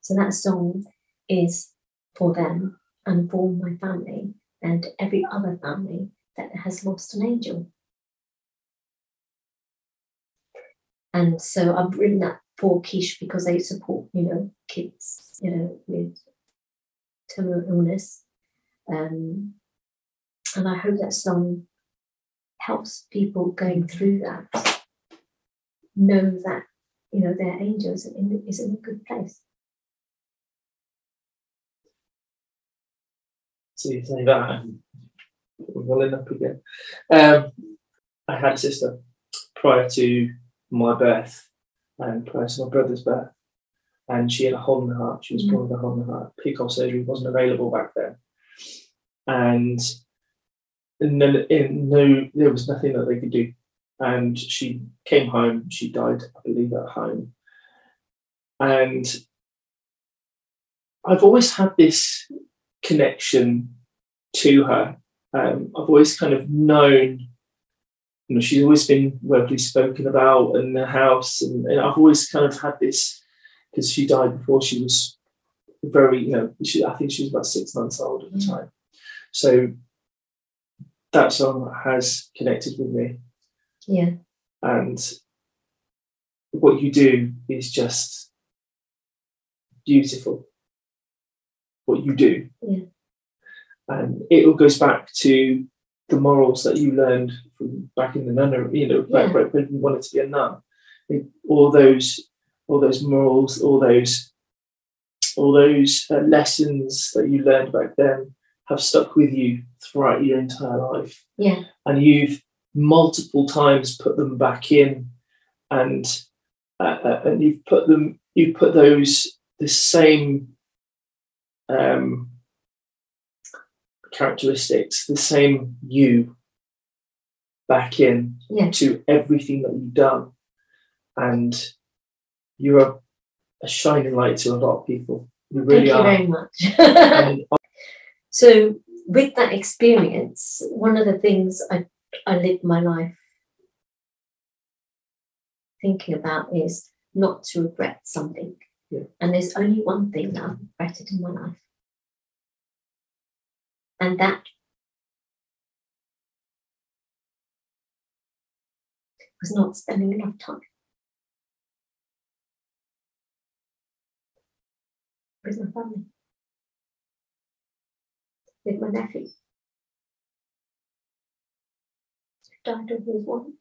So that song is for them and for my family and every other family that has lost an angel. And so I've written that for Keech because they support, you know, kids, you know, with terminal illness. Um, and I hope that song helps people going through that know that, you know, their angel is in, is in a good place. so you say that we're welling up again um, i had a sister prior to my birth and to my brother's birth. And she had a hole in the heart. She was Mhm. born with a hole in the heart. Peacock surgery wasn't available back then. And no, in no there was nothing that they could do. And she came home. She died i believe at home. And i've always had this connection to her. Um, i've always kind of known you know she's always been verbally spoken about in the house and, and i've always kind of had this because she died before she was very you know she, i think she was about six months old at the Mm. time so that song has connected with me Yeah. and what you do is just beautiful what you do Yeah. and it all goes back to the morals that you learned from back in the nunnery you know back, Yeah. when you wanted to be a nun all those all those morals all those all those uh, lessons that you learned back then have stuck with you throughout your entire life Yeah. and you've multiple times put them back in and uh, uh, and you've put them you put those the same um, characteristics the same you back in Yeah. to everything that you've done and you're a, a shining light to a lot of people you really Thank you are very much. so with that experience, one of the things I, I lived my life thinking about is not to regret something. Yeah. And there's only one thing that I've regretted in my life. And that was not spending enough time with my family, with my nephew. Died when he was one.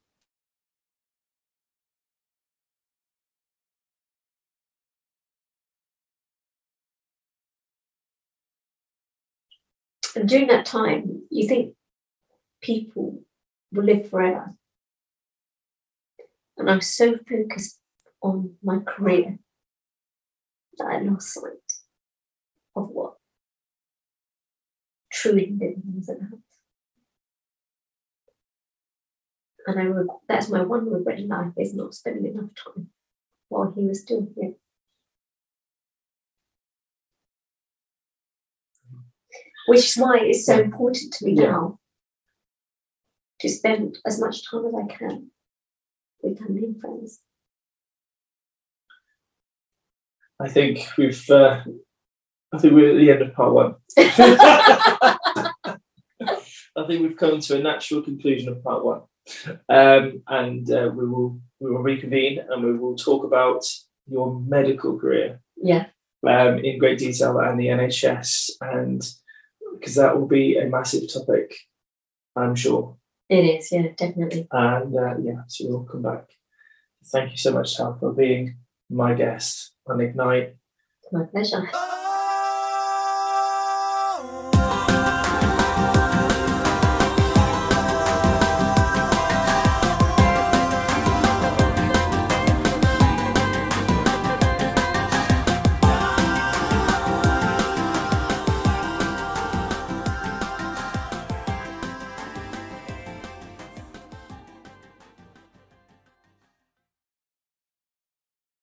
And during that time, you think people will live forever. And I was so focused on my career that I lost sight of what truly living was about. And I reg- that's my one regret in life is not spending enough time while he was still here. Which is why it's so important to me Yeah. now to spend as much time as I can with family and friends. I think we've. Uh, I think we're at the end of part one. I think we've come to a natural conclusion of part one, um, and uh, we will we will reconvene and we will talk about your medical career Yeah, um, in great detail and the NHS, and because that will be a massive topic, I'm sure. it is. Yeah, definitely. And uh, yeah, so we'll come back. Thank you so much, Thao, for being my guest on Ignite. My pleasure.